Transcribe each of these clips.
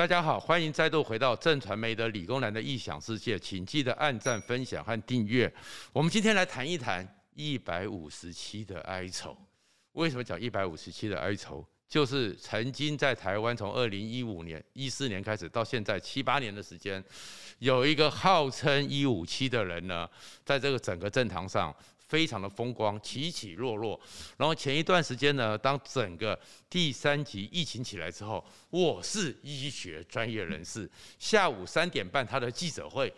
大家好，欢迎再度回到正传媒的理工男的异想世界，请记得按赞、分享和订阅。我们今天来谈一谈一百五十七的哀愁。为什么讲一百五十七的哀愁？就是曾经在台湾从二零一五年、一四年开始到现在七八年的时间，有一个号称一五七的人呢，在这个整个政坛上。非常的风光，起起落落。然后前一段时间呢，当整个第三级疫情起来之后，我是医学专业人士，下午三点半他的记者会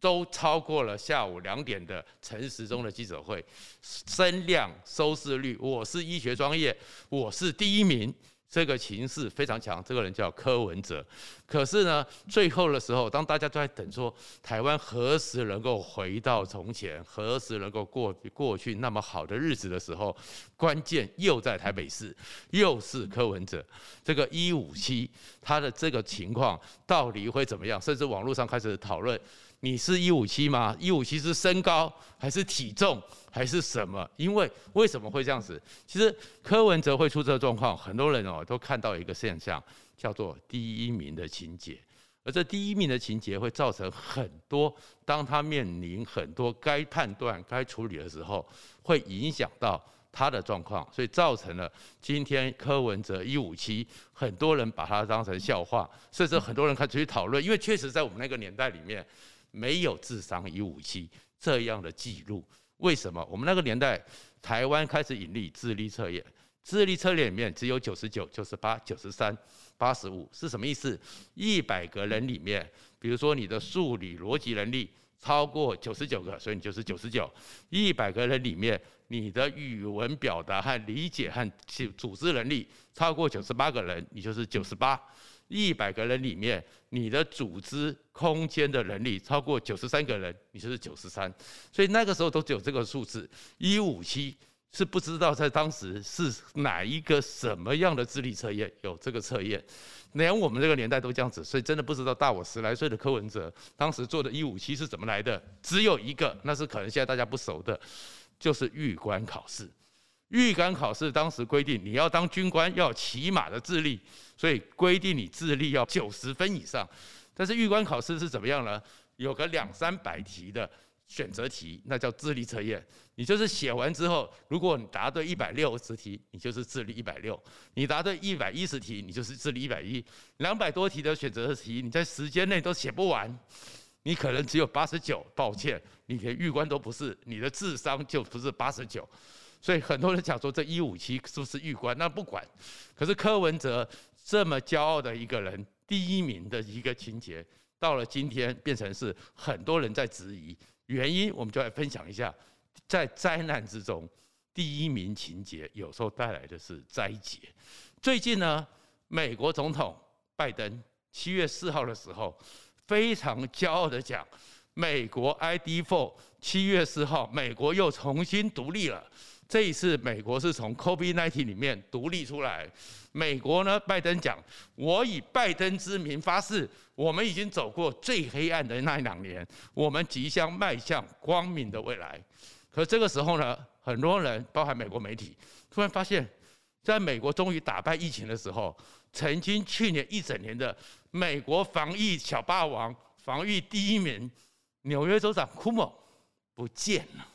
都超过了下午两点的陈时中的记者会，声量、收视率，我是医学专业，我是第一名。这个情势非常强，这个人叫柯文哲。可是呢，最后的时候，当大家都在等说台湾何时能够回到从前，何时能够过过去那么好的日子的时候，关键又在台北市，又是柯文哲。这个一五七，他的这个情况到底会怎么样？甚至网络上开始讨论。你是一五七吗？一五七是身高还是体重还是什么？因为为什么会这样子？其实柯文哲会出这个状况，很多人哦都看到一个现象，叫做第一名的情节。而这第一名的情节会造成很多，当他面临很多该判断、该处理的时候，会影响到他的状况，所以造成了今天柯文哲一五七，很多人把他当成笑话，甚至很多人开始去讨论，因为确实在我们那个年代里面。没有智商一五七这样的记录，为什么？我们那个年代，台湾开始引力智力测验，智力测验里面只有九十九、九十八、九十三、八十五，是什么意思？一百个人里面，比如说你的数理逻辑能力超过九十九个，所以你就是九十九；一百个人里面，你的语文表达和理解和组织能力超过九十八个人，你就是九十八。一百个人里面，你的组织空间的能力超过九十三个人，你就是九十三。所以那个时候都只有这个数字，一五七是不知道在当时是哪一个什么样的智力测验有这个测验，连我们这个年代都这样子，所以真的不知道大我十来岁的柯文哲当时做的一五七是怎么来的。只有一个，那是可能现在大家不熟的，就是预官考试。预官考试当时规定，你要当军官要起码的智力，所以规定你智力要九十分以上。但是预官考试是怎么样呢？有个两三百题的选择题，那叫智力测验。你就是写完之后，如果你答对一百六十题，你就是智力一百六；你答对一百一十题，你就是智力一百一。两百多题的选择题，你在时间内都写不完，你可能只有八十九。抱歉，你连玉官都不是，你的智商就不是八十九。所以很多人讲说，这一五七是不是玉官？那不管。可是柯文哲这么骄傲的一个人，第一名的一个情节，到了今天变成是很多人在质疑。原因我们就来分享一下，在灾难之中，第一名情节有时候带来的是灾劫。最近呢，美国总统拜登七月四号的时候，非常骄傲的讲，美国 ID4 七月四号，美国又重新独立了。这一次，美国是从 COVID-19 里面独立出来。美国呢，拜登讲：“我以拜登之名发誓，我们已经走过最黑暗的那两年，我们即将迈向光明的未来。”可这个时候呢，很多人，包含美国媒体，突然发现，在美国终于打败疫情的时候，曾经去年一整年的美国防疫小霸王、防疫第一名纽约州长库莫不见了。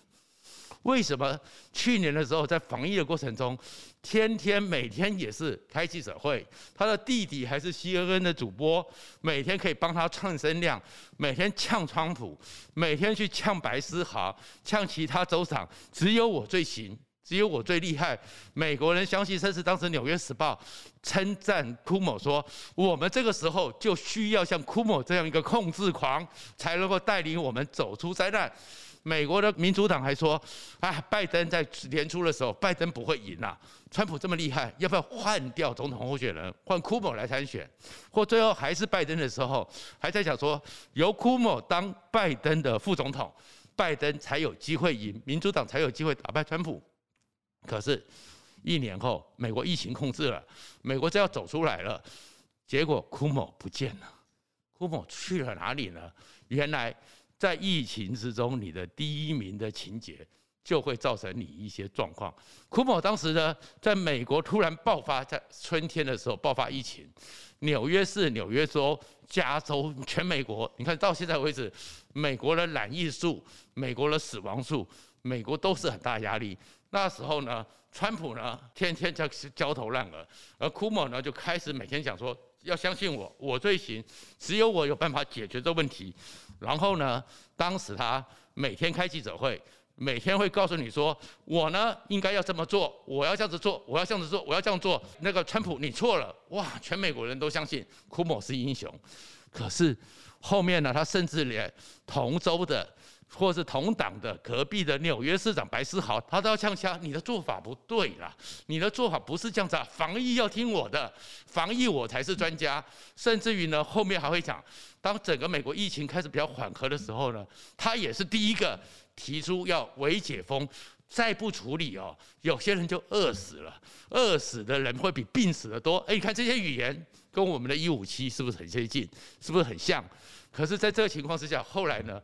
为什么去年的时候在防疫的过程中，天天每天也是开记者会，他的弟弟还是 CNN 的主播，每天可以帮他蹭声量，每天呛川普，每天去呛白思豪，呛其他州长，只有我最行，只有我最厉害。美国人相信，甚是当时《纽约时报》称赞库莫说，我们这个时候就需要像库莫这样一个控制狂，才能够带领我们走出灾难。美国的民主党还说：“啊，拜登在年初的时候，拜登不会赢啊。川普这么厉害，要不要换掉总统候选人，换库莫来参选？或最后还是拜登的时候，还在想说由库莫当拜登的副总统，拜登才有机会赢，民主党才有机会打败川普。可是，一年后，美国疫情控制了，美国就要走出来了，结果库某不见了，库某去了哪里呢？原来。”在疫情之中，你的第一名的情节就会造成你一些状况。库某当时呢，在美国突然爆发，在春天的时候爆发疫情，纽约市、纽约州、加州、全美国，你看到现在为止，美国的染疫数、美国的死亡数，美国都是很大压力。那时候呢，川普呢天天在焦头烂额，而库莫呢就开始每天讲说，要相信我，我最行，只有我有办法解决这问题。然后呢，当时他每天开记者会。每天会告诉你说，我呢应该要这么做，我要这样子做，我要这样子做，我要这样做。那个川普你错了，哇！全美国人都相信库莫是英雄。可是后面呢，他甚至连同州的或是同党的隔壁的纽约市长白思豪，他都要呛呛，你的做法不对啦，你的做法不是这样子啊，防疫要听我的，防疫我才是专家。甚至于呢，后面还会讲，当整个美国疫情开始比较缓和的时候呢，他也是第一个。提出要微解封，再不处理哦，有些人就饿死了。饿死的人会比病死的多。哎，你看这些语言跟我们的一五七是不是很接近？是不是很像？可是，在这个情况之下，后来呢？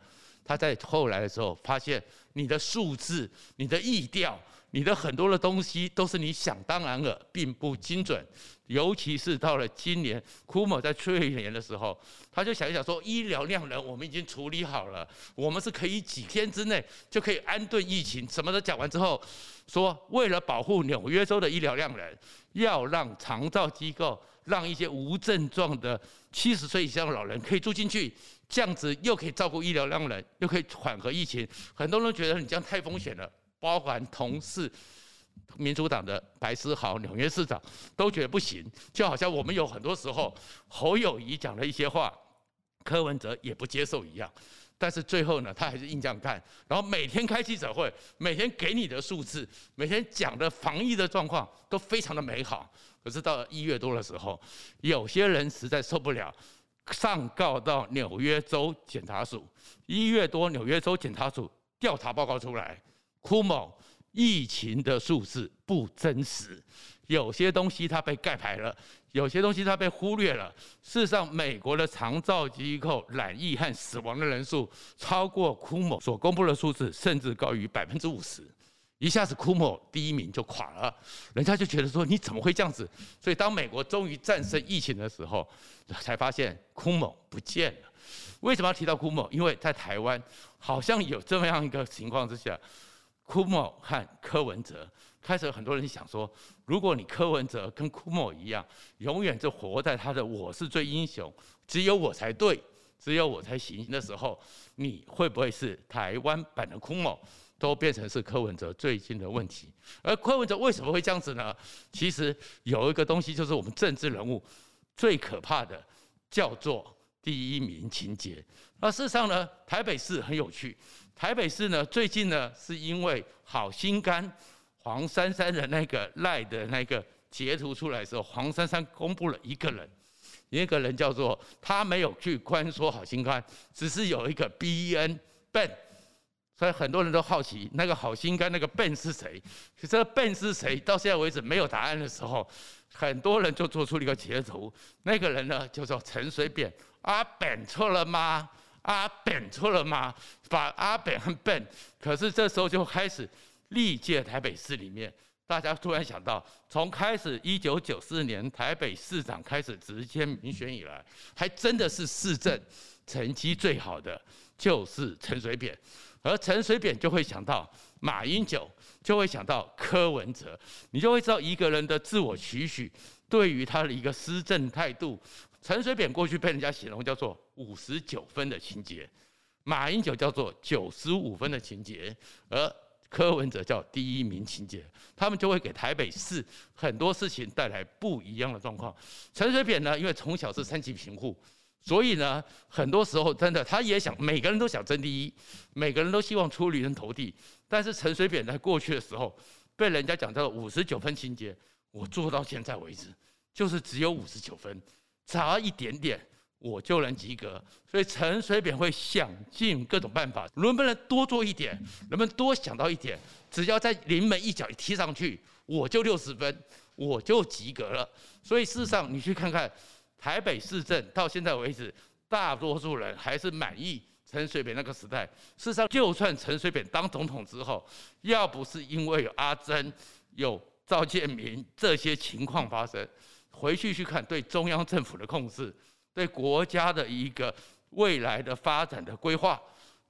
他在后来的时候发现，你的数字、你的意调。你的很多的东西都是你想当然了，并不精准。尤其是到了今年，库莫在去年的时候，他就想一想说，医疗量能我们已经处理好了，我们是可以几天之内就可以安顿疫情。什么都讲完之后，说为了保护纽约州的医疗量能，要让长照机构让一些无症状的七十岁以上的老人可以住进去，这样子又可以照顾医疗量人，又可以缓和疫情。很多人觉得你这样太风险了。包含同是民主党的白思豪纽约市长都觉得不行，就好像我们有很多时候侯友宜讲的一些话，柯文哲也不接受一样。但是最后呢，他还是硬这样干，然后每天开记者会，每天给你的数字，每天讲的防疫的状况都非常的美好。可是到了一月多的时候，有些人实在受不了，上告到纽约州检察署。一月多，纽约州检察署调查报告出来。库某疫情的数字不真实，有些东西它被盖牌了，有些东西它被忽略了。事实上，美国的长照机构染疫和死亡的人数超过库某所公布的数字，甚至高于百分之五十。一下子库莫第一名就垮了，人家就觉得说你怎么会这样子？所以当美国终于战胜疫情的时候，才发现库莫不见了。为什么要提到库莫？因为在台湾好像有这么样一个情况之下。库莫和柯文哲开始，很多人想说，如果你柯文哲跟库莫一样，永远就活在他的“我是最英雄，只有我才对，只有我才行”的时候，你会不会是台湾版的库莫，都变成是柯文哲最近的问题？而柯文哲为什么会这样子呢？其实有一个东西，就是我们政治人物最可怕的，叫做第一名情节。那事实上呢，台北市很有趣。台北市呢，最近呢，是因为好心肝黄珊珊的那个赖的那个截图出来的时候，黄珊珊公布了一个人，一个人叫做他没有去关说好心肝，只是有一个 B N Ben，所以很多人都好奇那个好心肝那个笨是谁？可是这个 Ben 是谁？到现在为止没有答案的时候，很多人就做出了一个截图，那个人呢叫做陈水扁，阿扁错了吗？阿扁错了吗？把阿扁很笨，可是这时候就开始历届台北市里面，大家突然想到，从开始一九九四年台北市长开始直接民选以来，还真的是市政成绩最好的就是陈水扁，而陈水扁就会想到马英九，就会想到柯文哲，你就会知道一个人的自我期许对于他的一个施政态度。陈水扁过去被人家形容叫做五十九分的情节，马英九叫做九十五分的情节，而柯文哲叫第一名情节，他们就会给台北市很多事情带来不一样的状况。陈水扁呢，因为从小是三级贫户，所以呢，很多时候真的他也想，每个人都想争第一，每个人都希望出人头地。但是陈水扁在过去的时候，被人家讲到五十九分情节，我做到现在为止，就是只有五十九分。差一点点，我就能及格。所以陈水扁会想尽各种办法，能不能多做一点，能不能多想到一点？只要在临门一脚一踢上去，我就六十分，我就及格了。所以事实上，你去看看台北市政到现在为止，大多数人还是满意陈水扁那个时代。事实上，就算陈水扁当总统之后，要不是因为有阿珍、有赵建铭这些情况发生，回去去看对中央政府的控制，对国家的一个未来的发展的规划，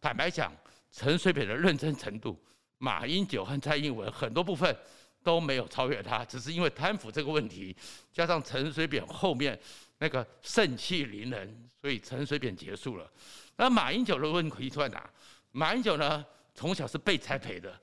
坦白讲，陈水扁的认真程度，马英九和蔡英文很多部分都没有超越他，只是因为贪腐这个问题，加上陈水扁后面那个盛气凌人，所以陈水扁结束了。那马英九的问题出在哪？马英九呢，从小是被栽培的，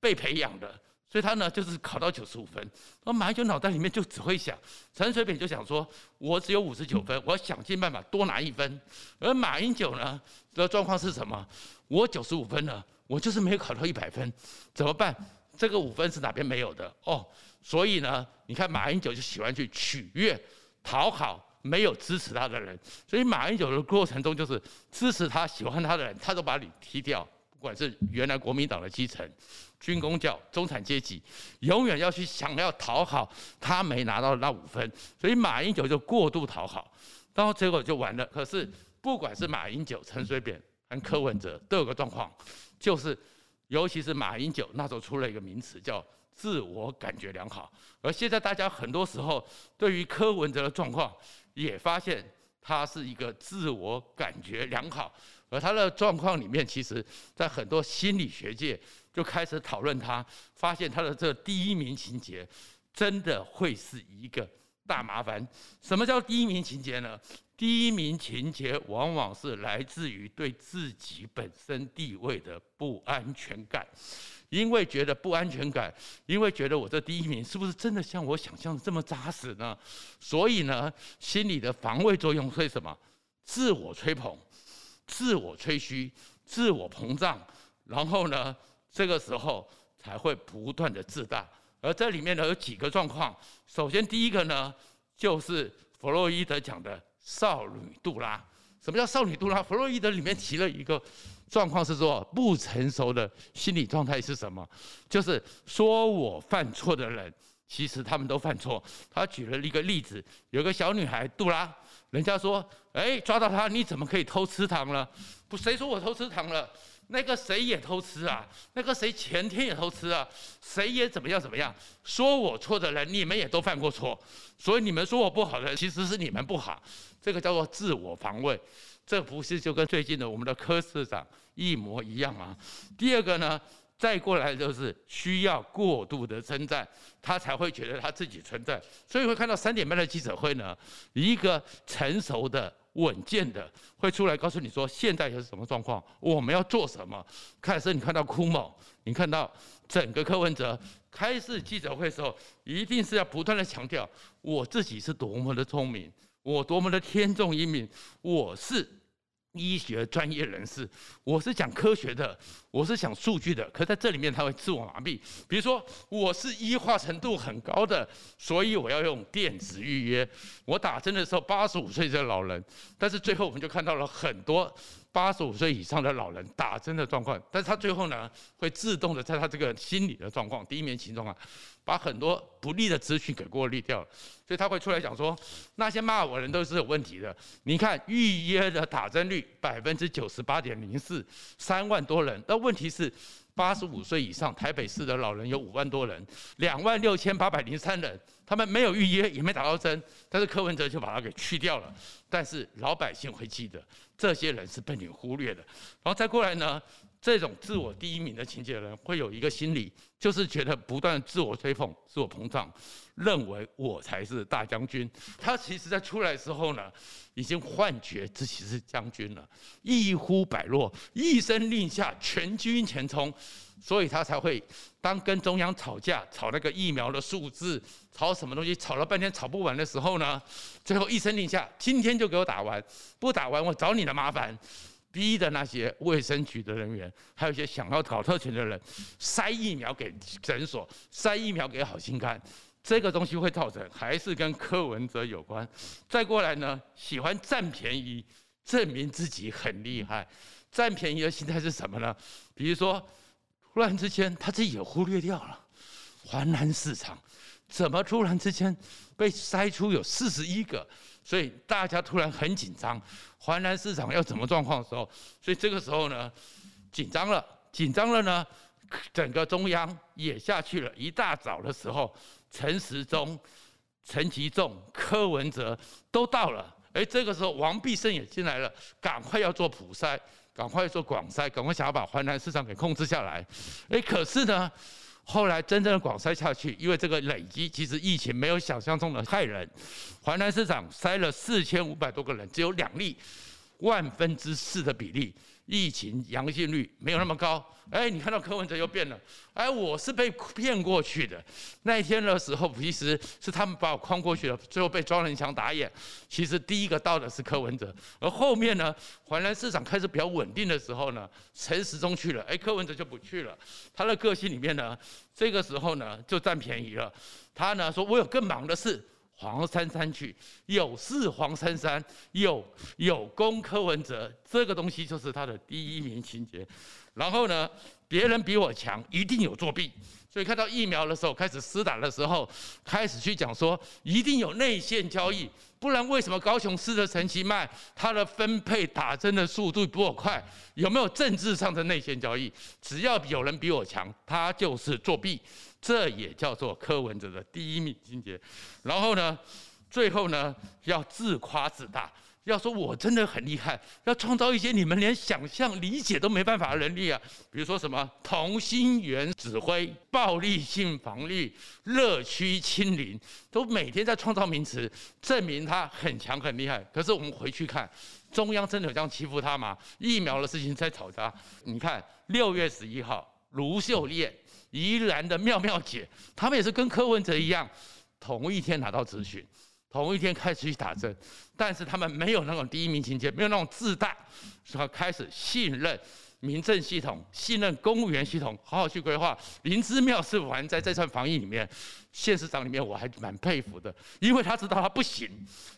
被培养的。所以他呢，就是考到九十五分。那马英九脑袋里面就只会想，陈水扁就想说，我只有五十九分，我要想尽办法多拿一分。而马英九呢的状况是什么？我九十五分了，我就是没有考到一百分，怎么办？这个五分是哪边没有的？哦，所以呢，你看马英九就喜欢去取悦、讨好没有支持他的人。所以马英九的过程中，就是支持他、喜欢他的人，他都把你踢掉。不管是原来国民党的基层、军公教、中产阶级，永远要去想要讨好他没拿到那五分，所以马英九就过度讨好，然后结果就完了。可是不管是马英九、陈水扁和柯文哲都有个状况，就是尤其是马英九那时候出了一个名词叫自我感觉良好，而现在大家很多时候对于柯文哲的状况也发现他是一个自我感觉良好。而他的状况里面，其实，在很多心理学界就开始讨论他，发现他的这第一名情节，真的会是一个大麻烦。什么叫第一名情节呢？第一名情节往往是来自于对自己本身地位的不安全感，因为觉得不安全感，因为觉得我这第一名是不是真的像我想象的这么扎实呢？所以呢，心理的防卫作用会什么？自我吹捧。自我吹嘘、自我膨胀，然后呢，这个时候才会不断的自大。而这里面呢，有几个状况。首先，第一个呢，就是弗洛伊德讲的少女杜拉。什么叫少女杜拉？弗洛伊德里面提了一个状况是说，不成熟的心理状态是什么？就是说我犯错的人，其实他们都犯错。他举了一个例子，有个小女孩杜拉。人家说：“哎，抓到他，你怎么可以偷吃糖了？不，谁说我偷吃糖了？那个谁也偷吃啊？那个谁前天也偷吃啊？谁也怎么样怎么样？说我错的人，你们也都犯过错，所以你们说我不好的，其实是你们不好。这个叫做自我防卫，这不是就跟最近的我们的柯市长一模一样吗？第二个呢？”再过来就是需要过度的称赞，他才会觉得他自己存在。所以会看到三点半的记者会呢，一个成熟的、稳健的会出来告诉你说现在是什么状况，我们要做什么。开始你看到哭某，你看到整个柯文哲开始记者会的时候，一定是要不断的强调我自己是多么的聪明，我多么的天纵英明，我是。医学专业人士，我是讲科学的，我是讲数据的，可在这里面他会自我麻痹。比如说，我是医化程度很高的，所以我要用电子预约。我打针的时候，八十五岁的老人，但是最后我们就看到了很多。八十五岁以上的老人打针的状况，但是他最后呢，会自动的在他这个心理的状况、第一面情况啊，把很多不利的资讯给过滤掉，所以他会出来讲说，那些骂我人都是有问题的。你看预约的打针率百分之九十八点零四，三万多人，但问题是。八十五岁以上，台北市的老人有五万多人，两万六千八百零三人，他们没有预约，也没打到针，但是柯文哲就把它给去掉了。但是老百姓会记得，这些人是被你忽略的。然后再过来呢，这种自我第一名的情节的人，会有一个心理，就是觉得不断自我吹捧、自我膨胀，认为我才是大将军。他其实在出来的时候呢，已经幻觉自己是将军了，一呼百诺，一声令下，全军前冲，所以他才会当跟中央吵架，吵那个疫苗的数字，吵什么东西，吵了半天吵不完的时候呢，最后一声令下，今天就给我打完，不打完我找你的麻烦，逼的那些卫生局的人员，还有一些想要搞特权的人，塞疫苗给诊所，塞疫苗给好心肝。这个东西会造成，还是跟柯文哲有关。再过来呢，喜欢占便宜，证明自己很厉害。占便宜的心态是什么呢？比如说，突然之间他自己也忽略掉了华南市场，怎么突然之间被筛出有四十一个？所以大家突然很紧张，环南市场要怎么状况的时候，所以这个时候呢，紧张了，紧张了呢，整个中央也下去了。一大早的时候，陈时中、陈其仲、柯文哲都到了。哎，这个时候王必胜也进来了，赶快要做普筛，赶快做广筛，赶快想要把环南市场给控制下来。哎，可是呢？后来真正的广筛下去，因为这个累积，其实疫情没有想象中的害人。淮南市场筛了四千五百多个人，只有两例，万分之四的比例。疫情阳性率没有那么高，哎，你看到柯文哲又变了，哎，我是被骗过去的。那一天的时候，其实是他们把我诓过去了，最后被庄人强打眼。其实第一个到的是柯文哲，而后面呢，环南市场开始比较稳定的时候呢，陈时中去了，哎，柯文哲就不去了。他的个性里面呢，这个时候呢就占便宜了。他呢说，我有更忙的事。黄珊珊去，有事黄珊珊，有有功柯文哲，这个东西就是他的第一名情节。然后呢，别人比我强，一定有作弊。所以看到疫苗的时候，开始施打的时候，开始去讲说一定有内线交易，不然为什么高雄市的陈其迈他的分配打针的速度比我快？有没有政治上的内线交易？只要有人比我强，他就是作弊。这也叫做柯文哲的第一名情节。然后呢，最后呢，要自夸自大。要说我真的很厉害，要创造一些你们连想象、理解都没办法的能力啊！比如说什么同心圆指挥、暴力性防御、热区清零，都每天在创造名词，证明他很强很厉害。可是我们回去看，中央真的有这样欺负他吗？疫苗的事情在吵他。你看六月十一号，卢秀燕、宜兰的妙妙姐，他们也是跟柯文哲一样，同一天拿到咨询。同一天开始去打针，但是他们没有那种第一名情节，没有那种自大，说开始信任民政系统，信任公务员系统，好好去规划。林之妙是玩在这场防疫里面，县市长里面我还蛮佩服的，因为他知道他不行，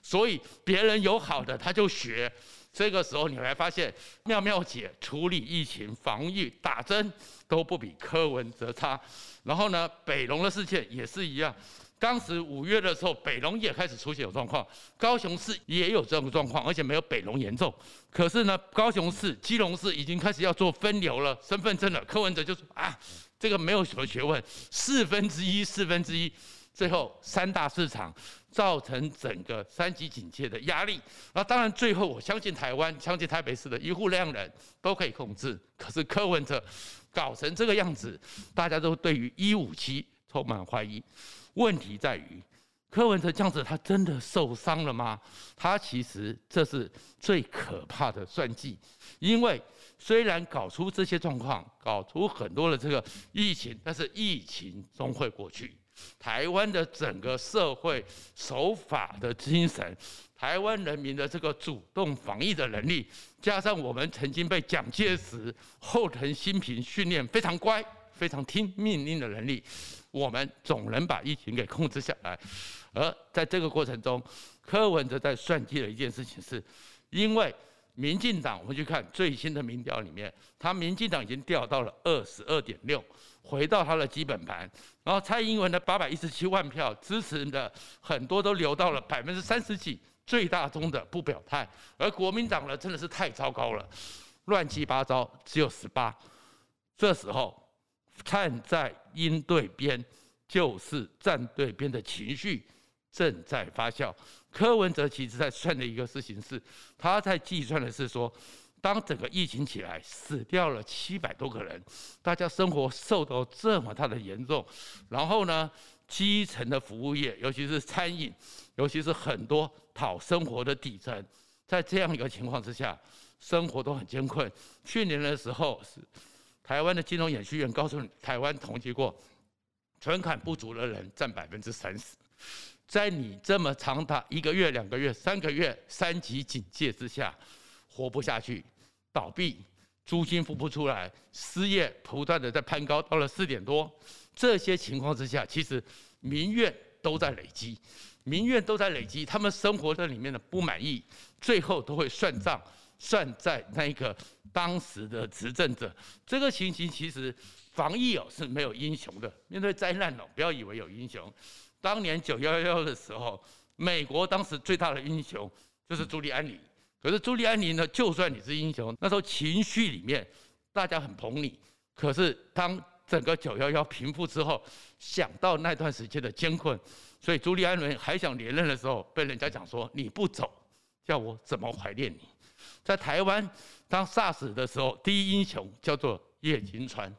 所以别人有好的他就学。这个时候你会发现，妙妙姐处理疫情、防疫、打针都不比柯文哲差。然后呢，北龙的事件也是一样。当时五月的时候，北龙也开始出现有状况，高雄市也有这种状况，而且没有北龙严重。可是呢，高雄市、基隆市已经开始要做分流了，身份证了。柯文哲就说啊，这个没有什么学问，四分之一，四分之一，最后三大市场造成整个三级警戒的压力。那当然，最后我相信台湾，相信台北市的一户量人都可以控制。可是柯文哲搞成这个样子，大家都对于一五七充满怀疑。问题在于，柯文哲这样子，他真的受伤了吗？他其实这是最可怕的算计，因为虽然搞出这些状况，搞出很多的这个疫情，但是疫情终会过去。台湾的整个社会守法的精神，台湾人民的这个主动防疫的能力，加上我们曾经被蒋介石、后藤新平训练非常乖、非常听命令的能力。我们总能把疫情给控制下来，而在这个过程中，柯文哲在算计的一件事情是，因为民进党，我们去看最新的民调里面，他民进党已经掉到了二十二点六，回到他的基本盘，然后蔡英文的八百一十七万票支持的很多都流到了百分之三十几，最大宗的不表态，而国民党呢真的是太糟糕了，乱七八糟，只有十八，这时候。站在鹰对边，就是站对边的情绪正在发酵。柯文哲其实在算的一个事情是，他在计算的是说，当整个疫情起来，死掉了七百多个人，大家生活受到这么大的严重，然后呢，基层的服务业，尤其是餐饮，尤其是很多讨生活的底层，在这样一个情况之下，生活都很艰困。去年的时候是。台湾的金融演训院告诉你，台湾统计过，存款不足的人占百分之三十。在你这么长达一个月、两个月、三个月三级警戒之下，活不下去，倒闭，租金付不出来，失业不断的在攀高，到了四点多。这些情况之下，其实民怨都在累积，民怨都在累积，他们生活在里面的不满意，最后都会算账。算在那个当时的执政者，这个情形其实防疫哦是没有英雄的。面对灾难哦，不要以为有英雄，当年九幺幺的时候，美国当时最大的英雄就是朱利安尼。可是朱利安尼呢，就算你是英雄，那时候情绪里面大家很捧你。可是当整个九幺幺平复之后，想到那段时间的艰困，所以朱利安尼还想连任的时候，被人家讲说你不走，叫我怎么怀念你？在台湾当 SARS 的时候，第一英雄叫做叶金川。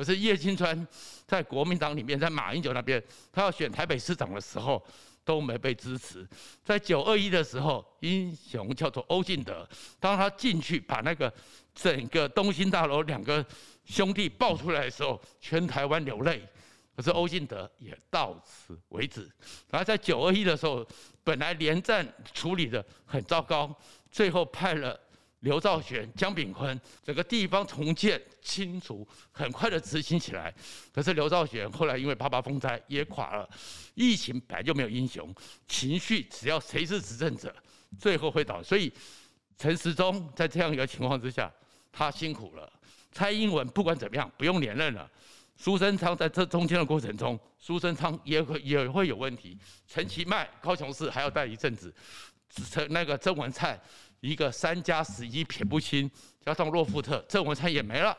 可是叶金川在国民党里面，在马英九那边，他要选台北市长的时候。都没被支持。在九二一的时候，英雄叫做欧进德，当他进去把那个整个东兴大楼两个兄弟抱出来的时候，全台湾流泪。可是欧进德也到此为止。然后在九二一的时候，本来连战处理得很糟糕，最后派了。刘兆玄、江炳坤，整个地方重建清除，很快的执行起来。可是刘兆玄后来因为八八风灾也垮了。疫情本来就没有英雄，情绪只要谁是执政者，最后会倒。所以陈时中在这样一个情况之下，他辛苦了。蔡英文不管怎么样不用连任了。苏贞昌在这中间的过程中，苏贞昌也会也会有问题。陈其迈高雄市还要待一阵子，陈那个郑文灿。一个三加十一撇不清，加上洛夫特，郑文灿也没了。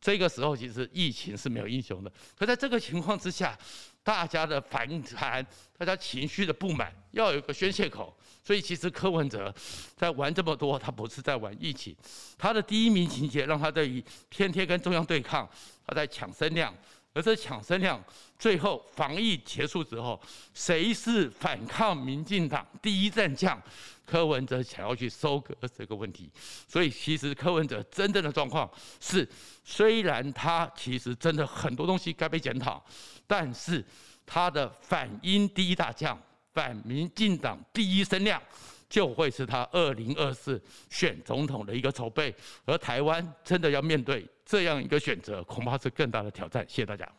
这个时候其实疫情是没有英雄的。可在这个情况之下，大家的反弹，大家情绪的不满，要有一个宣泄口。所以其实柯文哲在玩这么多，他不是在玩疫情。他的第一名情节让他对于天天跟中央对抗，他在抢声量。而这抢声量，最后防疫结束之后，谁是反抗民进党第一战将？柯文哲想要去收割这个问题，所以其实柯文哲真正的状况是，虽然他其实真的很多东西该被检讨，但是他的反英第一大将、反民进党第一声量，就会是他二零二四选总统的一个筹备，而台湾真的要面对这样一个选择，恐怕是更大的挑战。谢谢大家。